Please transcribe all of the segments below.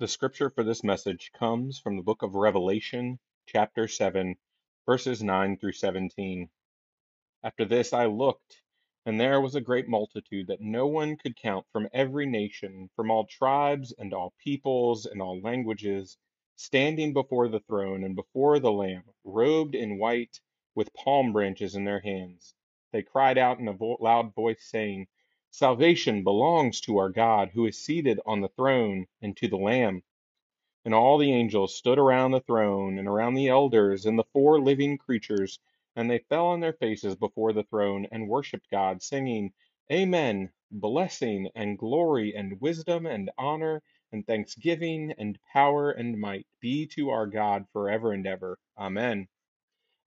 The scripture for this message comes from the book of Revelation, chapter 7, verses 9 through 17. After this I looked, and there was a great multitude that no one could count from every nation, from all tribes and all peoples and all languages, standing before the throne and before the Lamb, robed in white, with palm branches in their hands. They cried out in a loud voice, saying, Salvation belongs to our God who is seated on the throne and to the Lamb. And all the angels stood around the throne and around the elders and the four living creatures, and they fell on their faces before the throne and worshipped God, singing, Amen. Blessing and glory and wisdom and honor and thanksgiving and power and might be to our God forever and ever. Amen.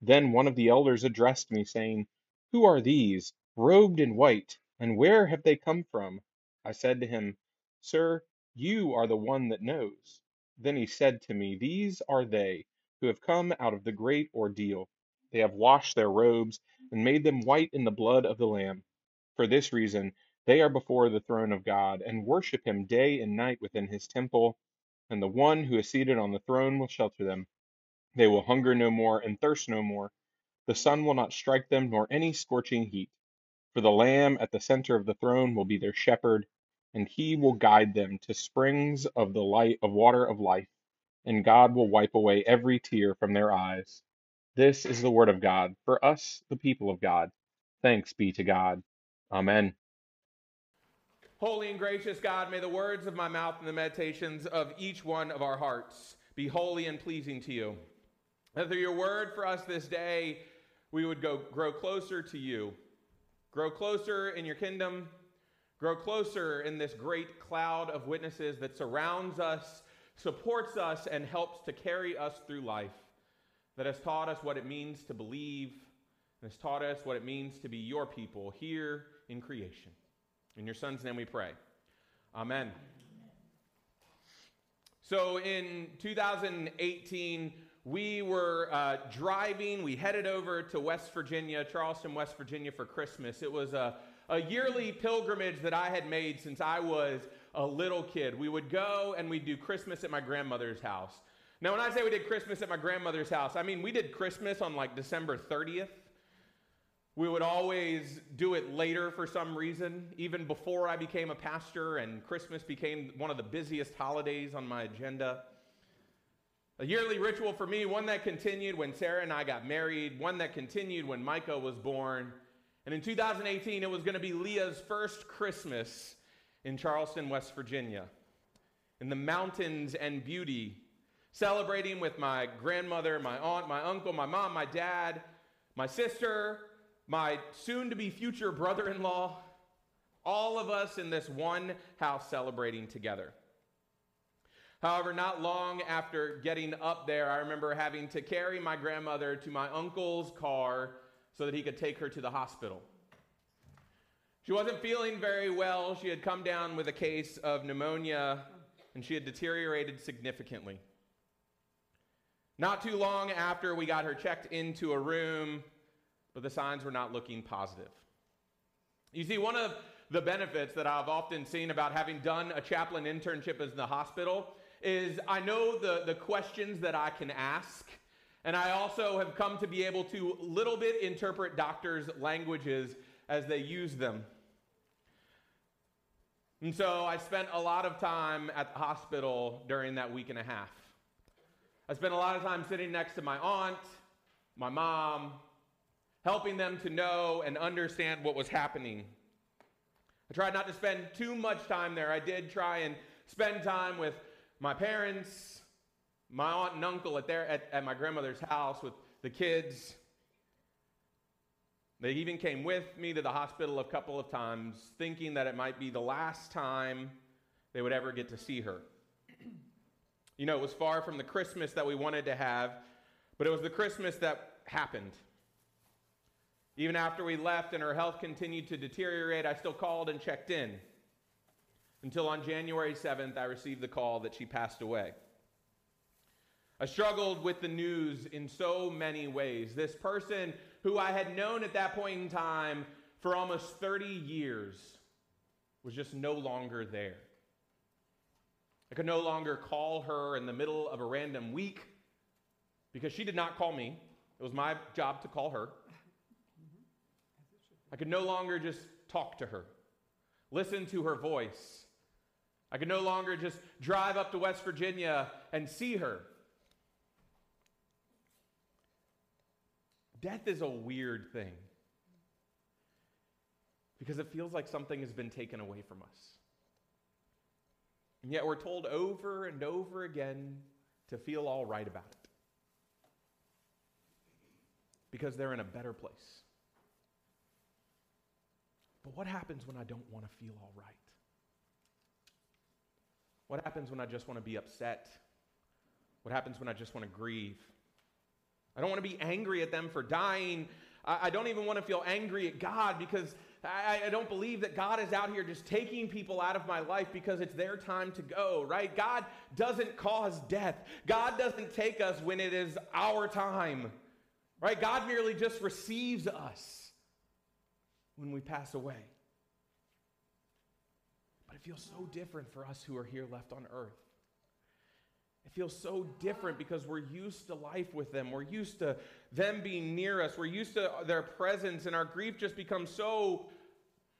Then one of the elders addressed me, saying, Who are these, robed in white, and where have they come from? I said to him, Sir, you are the one that knows. Then he said to me, These are they who have come out of the great ordeal. They have washed their robes and made them white in the blood of the Lamb. For this reason, they are before the throne of God and worship him day and night within his temple. And the one who is seated on the throne will shelter them. They will hunger no more and thirst no more. The sun will not strike them, nor any scorching heat. For the Lamb at the center of the throne will be their shepherd, and he will guide them to springs of the light of water of life, and God will wipe away every tear from their eyes. This is the word of God for us, the people of God. Thanks be to God. Amen. Holy and gracious God, may the words of my mouth and the meditations of each one of our hearts be holy and pleasing to you. That through your word for us this day, we would go grow closer to you, grow closer in your kingdom, grow closer in this great cloud of witnesses that surrounds us, supports us, and helps to carry us through life. That has taught us what it means to believe, and has taught us what it means to be your people here in creation. In your son's name we pray. Amen. So in 2018, we were uh, driving, we headed over to West Virginia, Charleston, West Virginia for Christmas. It was a, a yearly pilgrimage that I had made since I was a little kid. We would go and we'd do Christmas at my grandmother's house. Now, when I say we did Christmas at my grandmother's house, I mean we did Christmas on like December 30th. We would always do it later for some reason, even before I became a pastor, and Christmas became one of the busiest holidays on my agenda. A yearly ritual for me, one that continued when Sarah and I got married, one that continued when Micah was born. And in 2018, it was going to be Leah's first Christmas in Charleston, West Virginia, in the mountains and beauty, celebrating with my grandmother, my aunt, my uncle, my mom, my dad, my sister, my soon to be future brother in law, all of us in this one house celebrating together. However, not long after getting up there, I remember having to carry my grandmother to my uncle's car so that he could take her to the hospital. She wasn't feeling very well. She had come down with a case of pneumonia and she had deteriorated significantly. Not too long after we got her checked into a room, but the signs were not looking positive. You see, one of the benefits that I've often seen about having done a chaplain internship in the hospital is I know the, the questions that I can ask, and I also have come to be able to little bit interpret doctors' languages as they use them. And so I spent a lot of time at the hospital during that week and a half. I spent a lot of time sitting next to my aunt, my mom, helping them to know and understand what was happening. I tried not to spend too much time there. I did try and spend time with my parents, my aunt and uncle at, their, at, at my grandmother's house with the kids. They even came with me to the hospital a couple of times, thinking that it might be the last time they would ever get to see her. You know, it was far from the Christmas that we wanted to have, but it was the Christmas that happened. Even after we left and her health continued to deteriorate, I still called and checked in. Until on January 7th, I received the call that she passed away. I struggled with the news in so many ways. This person who I had known at that point in time for almost 30 years was just no longer there. I could no longer call her in the middle of a random week because she did not call me. It was my job to call her. I could no longer just talk to her, listen to her voice. I could no longer just drive up to West Virginia and see her. Death is a weird thing because it feels like something has been taken away from us. And yet we're told over and over again to feel all right about it because they're in a better place. But what happens when I don't want to feel all right? What happens when I just want to be upset? What happens when I just want to grieve? I don't want to be angry at them for dying. I, don't even want to feel angry at God because I, I, don't believe that God is out here just taking people out of my life because it's their time to go, right? God doesn't cause death. God doesn't take us when it is our time, right? God merely just receives us when we pass away. But it feels so different for us who are here left on earth. It feels so different because we're used to life with them. We're used to them being near us. We're used to their presence, and our grief just becomes so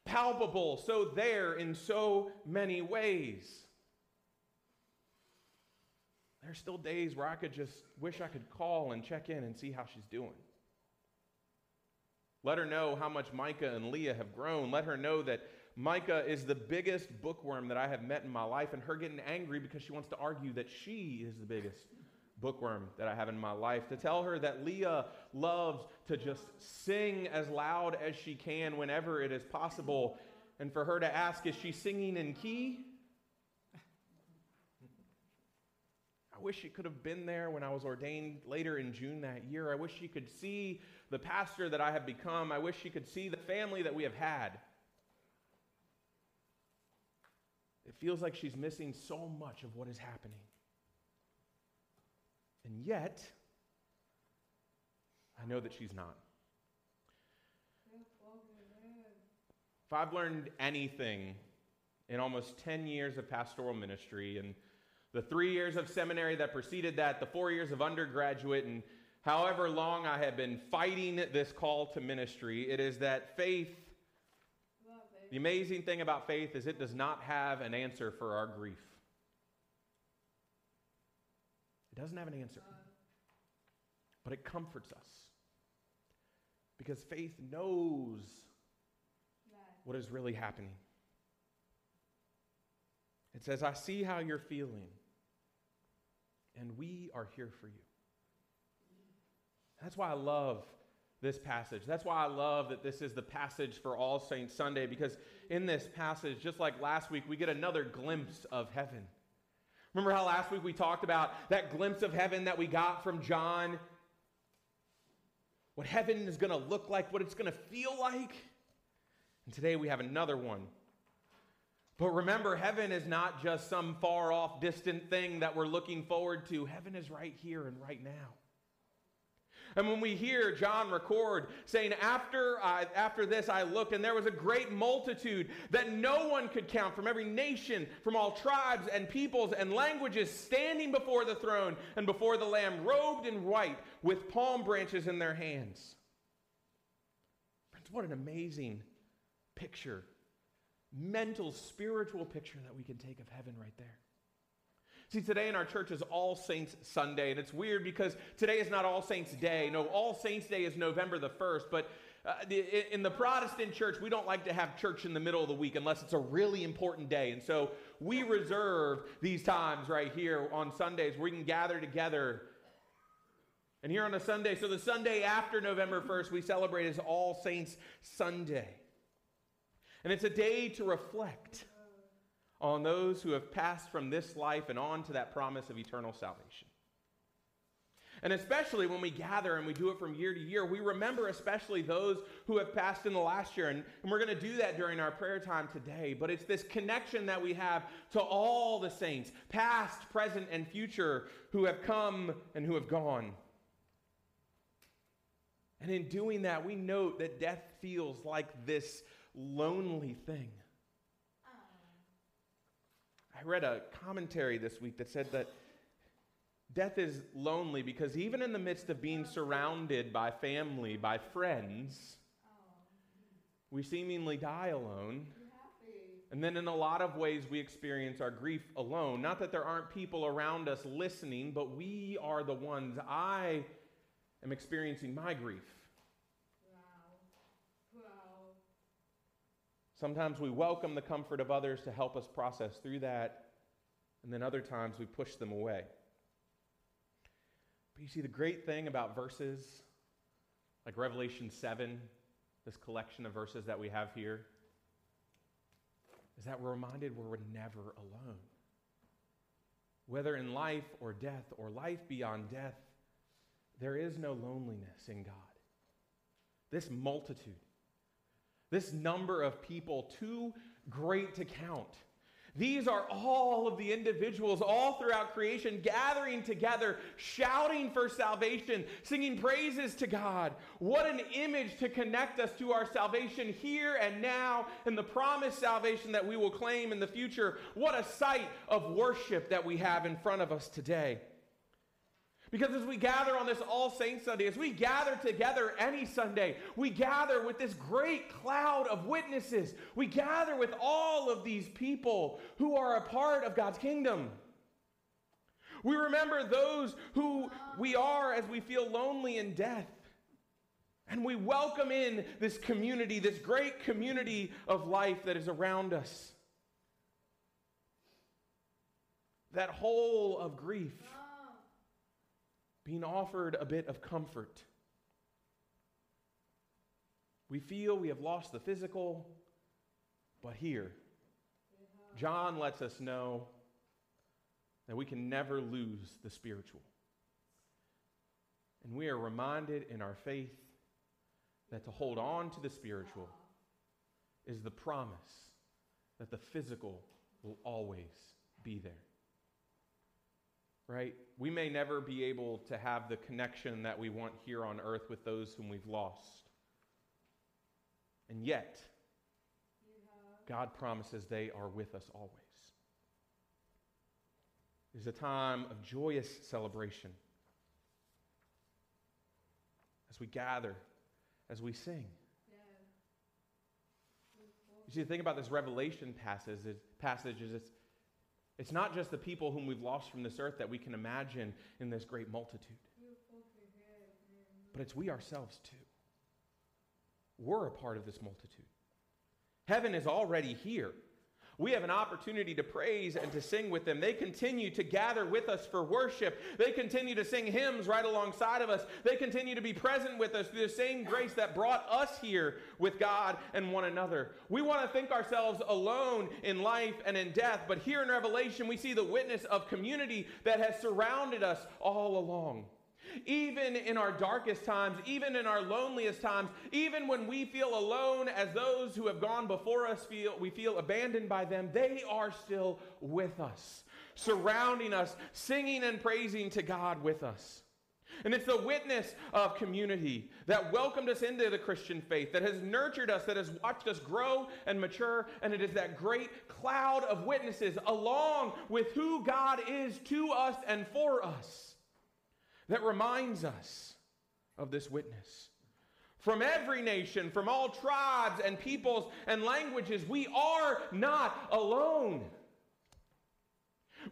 palpable, so there in so many ways. There's still days where I could just wish I could call and check in and see how she's doing. Let her know how much Micah and Leah have grown. Let her know that Micah is the biggest bookworm that I have met in my life, and her getting angry because she wants to argue that she is the biggest bookworm that I have in my life. To tell her that Leah loves to just sing as loud as she can whenever it is possible, and for her to ask, Is she singing in key? I wish she could have been there when I was ordained later in June that year. I wish she could see the pastor that I have become. I wish she could see the family that we have had. It feels like she's missing so much of what is happening. And yet, I know that she's not. If I've learned anything in almost 10 years of pastoral ministry and the three years of seminary that preceded that, the four years of undergraduate, and however long I have been fighting this call to ministry, it is that faith the amazing thing about faith is it does not have an answer for our grief. It doesn't have an answer, but it comforts us because faith knows what is really happening. It says, I see how you're feeling, and we are here for you. That's why I love this passage. That's why I love that this is the passage for All Saints Sunday, because in this passage, just like last week, we get another glimpse of heaven. Remember how last week we talked about that glimpse of heaven that we got from John? What heaven is going to look like, what it's going to feel like. And today we have another one. But remember, heaven is not just some far off, distant thing that we're looking forward to. Heaven is right here and right now. And when we hear John record saying, after, I, after this I looked, and there was a great multitude that no one could count from every nation, from all tribes and peoples and languages, standing before the throne and before the Lamb, robed in white, with palm branches in their hands. Friends, what an amazing picture, mental, spiritual picture that we can take of heaven right there. See, today in our church is All Saints Sunday, and it's weird because today is not All Saints Day. No, All Saints Day is November the 1st, but uh, in the Protestant church, we don't like to have church in the middle of the week unless it's a really important day. And so we reserve these times right here on Sundays where we can gather together. And here on a Sunday, so the Sunday after November 1st, we celebrate as All Saints Sunday. And it's a day to reflect on those who have passed from this life and on to that promise of eternal salvation. And especially when we gather and we do it from year to year, we remember especially those who have passed in the last year. And, and, we're going to do that during our prayer time today. But it's this connection that we have to all the saints, past, present, and future, who have come and who have gone. And in doing that, we note that death feels like this lonely thing. I read a commentary this week that said that death is lonely because even in the midst of being surrounded by family, by friends, we seemingly die alone. And then, in a lot of ways, we experience our grief alone. Not that there aren't people around us listening, but we are the ones. I am experiencing my grief. Sometimes we welcome the comfort of others to help us process through that, and then other times we push them away. But you see, the great thing about verses like Revelation 7, this collection of verses that we have here, is that we're reminded we're never alone. Whether in life or death or life beyond death, there is no loneliness in God. This multitude, this number of people, too great to count. These are all of the individuals all throughout creation gathering together, shouting for salvation, singing praises to God. What an image to connect us to our salvation here and now and the promised salvation that we will claim in the future. What a sight of worship that we have in front of us today. Because as we gather on this All Saints Sunday, as we gather together any Sunday, we gather with this great cloud of witnesses. We gather with all of these people who are a part of God's kingdom. We remember those who we are as we feel lonely in death. And we welcome in this community, this great community of life that is around us. That whole of grief being offered a bit of comfort. We feel we have lost the physical, but here, John lets us know that we can never lose the spiritual. And we are reminded in our faith that to hold on to the spiritual is the promise that the physical will always be there right? We may never be able to have the connection that we want here on earth with those whom we've lost. And yet, God promises they are with us always. It is a time of joyous celebration as we gather, as we sing. You see, the thing about this Revelation passage is, passage is it's, it's not just the people whom we've lost from this earth that we can imagine in this great multitude, but it's we ourselves too. We're a part of this multitude. Heaven is already here we have an opportunity to praise and to sing with them. They continue to gather with us for worship. They continue to sing hymns right alongside of us. They continue to be present with us through the same grace that brought us here with God and one another. We want to think ourselves alone in life and in death, but here in Revelation, we see the witness of community that has surrounded us all along. Even in our darkest times, even in our loneliest times, even when we feel alone as those who have gone before us feel, we feel abandoned by them, they are still with us, surrounding us, singing and praising to God with us. And it's the witness of community that welcomed us into the Christian faith, that has nurtured us, that has watched us grow and mature. And it is that great cloud of witnesses, along with who God is to us and for us that reminds us of this witness. From every nation, from all tribes and peoples and languages, we are not alone.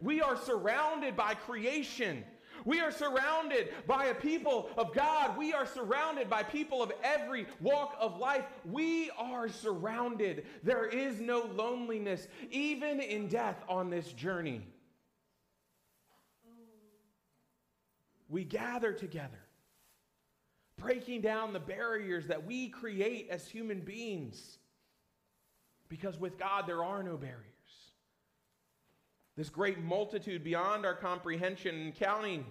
We are surrounded by creation. We are surrounded by a people of God. We are surrounded by people of every walk of life. We are surrounded. There is no loneliness, even in death on this journey. We gather together, breaking down the barriers that we create as human beings. Because with God, there are no barriers this great multitude beyond our comprehension and counting.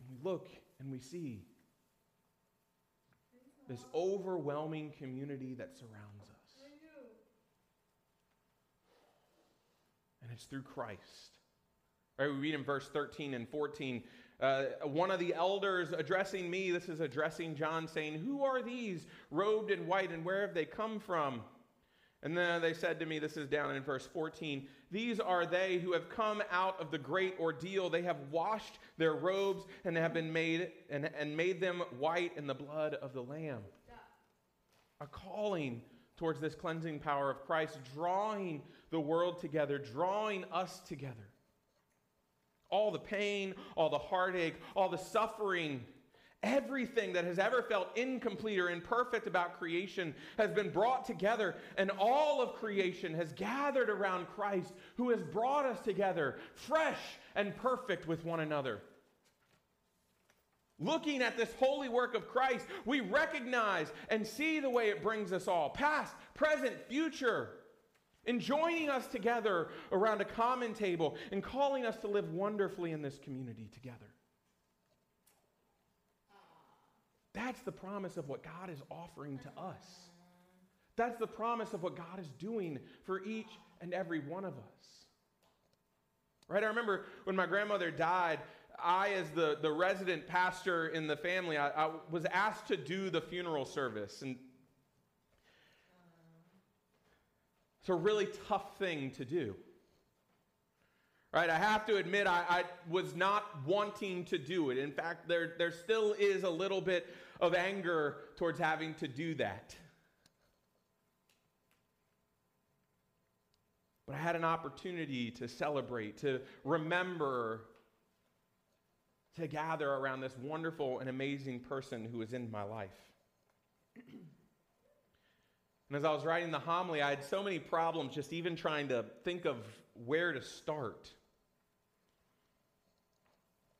And we look and we see this overwhelming community that surrounds us. And it's through Christ. Right, we read in verse 13 and 14. Uh, one of the elders addressing me, this is addressing John, saying, Who are these robed in white and where have they come from? And then they said to me, this is down in verse 14, these are they who have come out of the great ordeal. They have washed their robes and have been made and, and made them white in the blood of the Lamb. A calling towards this cleansing power of Christ, drawing the world together, drawing us together. All the pain, all the heartache, all the suffering Everything that has ever felt incomplete or imperfect about creation has been brought together, and all of creation has gathered around Christ, who has brought us together, fresh and perfect with one another. Looking at this holy work of Christ, we recognize and see the way it brings us all past, present, future in joining us together around a common table and calling us to live wonderfully in this community together. That's the promise of what God is offering to us. That's the promise of what God is doing for each and every one of us. Right? I remember when my grandmother died, I, as the, the resident pastor in the family, I, I was asked to do the funeral service. And it's a really tough thing to do. Right? I have to admit, I, I, was not wanting to do it. In fact, there, there still is a little bit of anger towards having to do that. But I had an opportunity to celebrate, to remember, to gather around this wonderful and amazing person who is in my life. And as I was writing the homily, I had so many problems just even trying to think of where to start.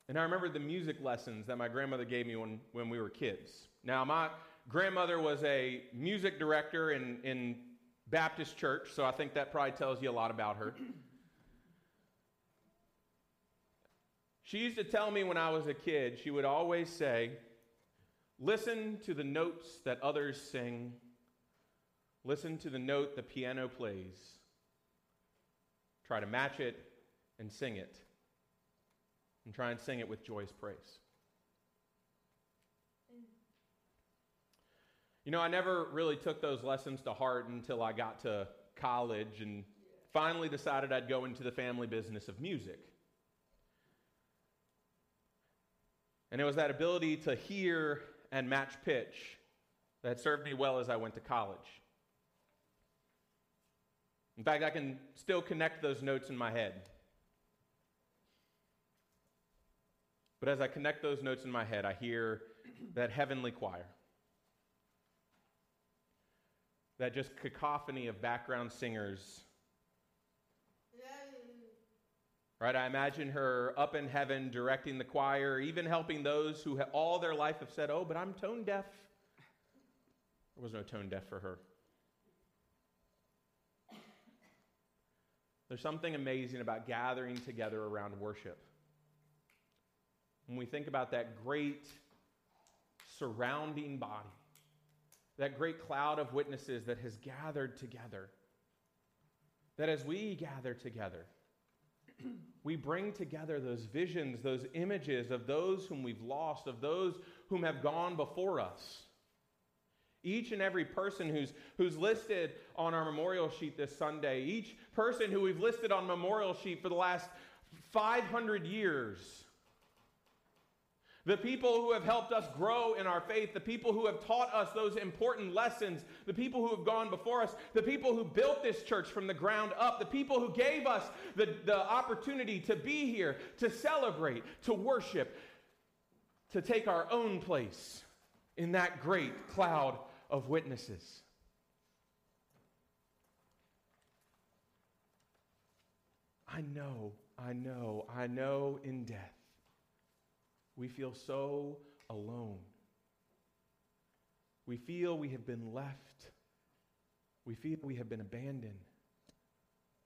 And I remember the music lessons that my grandmother gave me when, when we were kids. Now, my grandmother was a music director in, in Baptist church, so I think that probably tells you a lot about her. She used to tell me when I was a kid, she would always say, Listen to the notes that others sing, listen to the note the piano plays, try to match it and sing it and try and sing it with joyous praise. You know, I never really took those lessons to heart until I got to college and finally decided I'd go into the family business of music. And it was that ability to hear and match pitch that served me well as I went to college. In fact, I can still connect those notes in my head. But as I connect those notes in my head, I hear that heavenly choir. That just cacophony of background singers. Right? I imagine her up in heaven directing the choir, even helping those who all their life have said, Oh, but I'm tone deaf. There was no tone deaf for her. There's something amazing about gathering together around worship when we think about that great surrounding body, that great cloud of witnesses that has gathered together, that as we gather together, we bring together those visions, those images of those whom we've lost, of those whom have gone before us. Each and every person who's, who's listed on our memorial sheet this Sunday, each person who we've listed on memorial sheet for the last 500 years, the people who have helped us grow in our faith, the people who have taught us those important lessons, the people who have gone before us, the people who built this church from the ground up, the people who gave us the, the opportunity to be here, to celebrate, to worship, to take our own place in that great cloud of witnesses. I know, I know, I know in death we feel so alone. We feel we have been left. We feel we have been abandoned.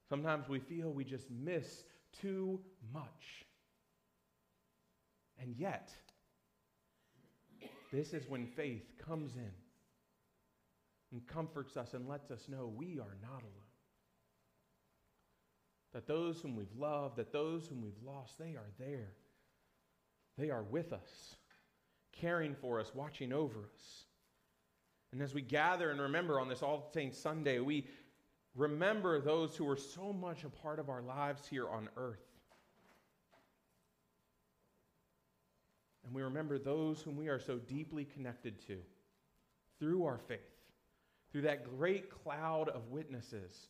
Sometimes we feel we just miss too much. And yet, this is when faith comes in and comforts us and lets us know we are not alone. That those whom we've loved, that those whom we've lost, they are there. They are with us, caring for us, watching over us. And as we gather and remember on this All Saints Sunday, we remember those who were so much a part of our lives here on earth. And we remember those whom we are so deeply connected to through our faith, through that great cloud of witnesses,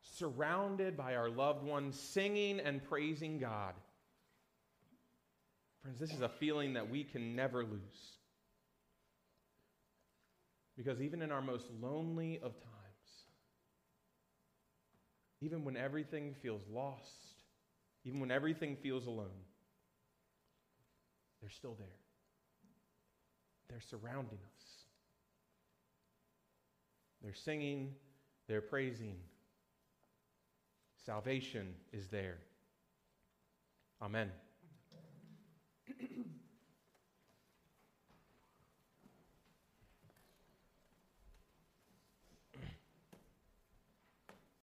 surrounded by our loved ones, singing and praising God. Friends, this is a feeling that we can never lose. Because even in our most lonely of times, even when everything feels lost, even when everything feels alone, they're still there. They're surrounding us. They're singing, they're praising. Salvation is there. Amen.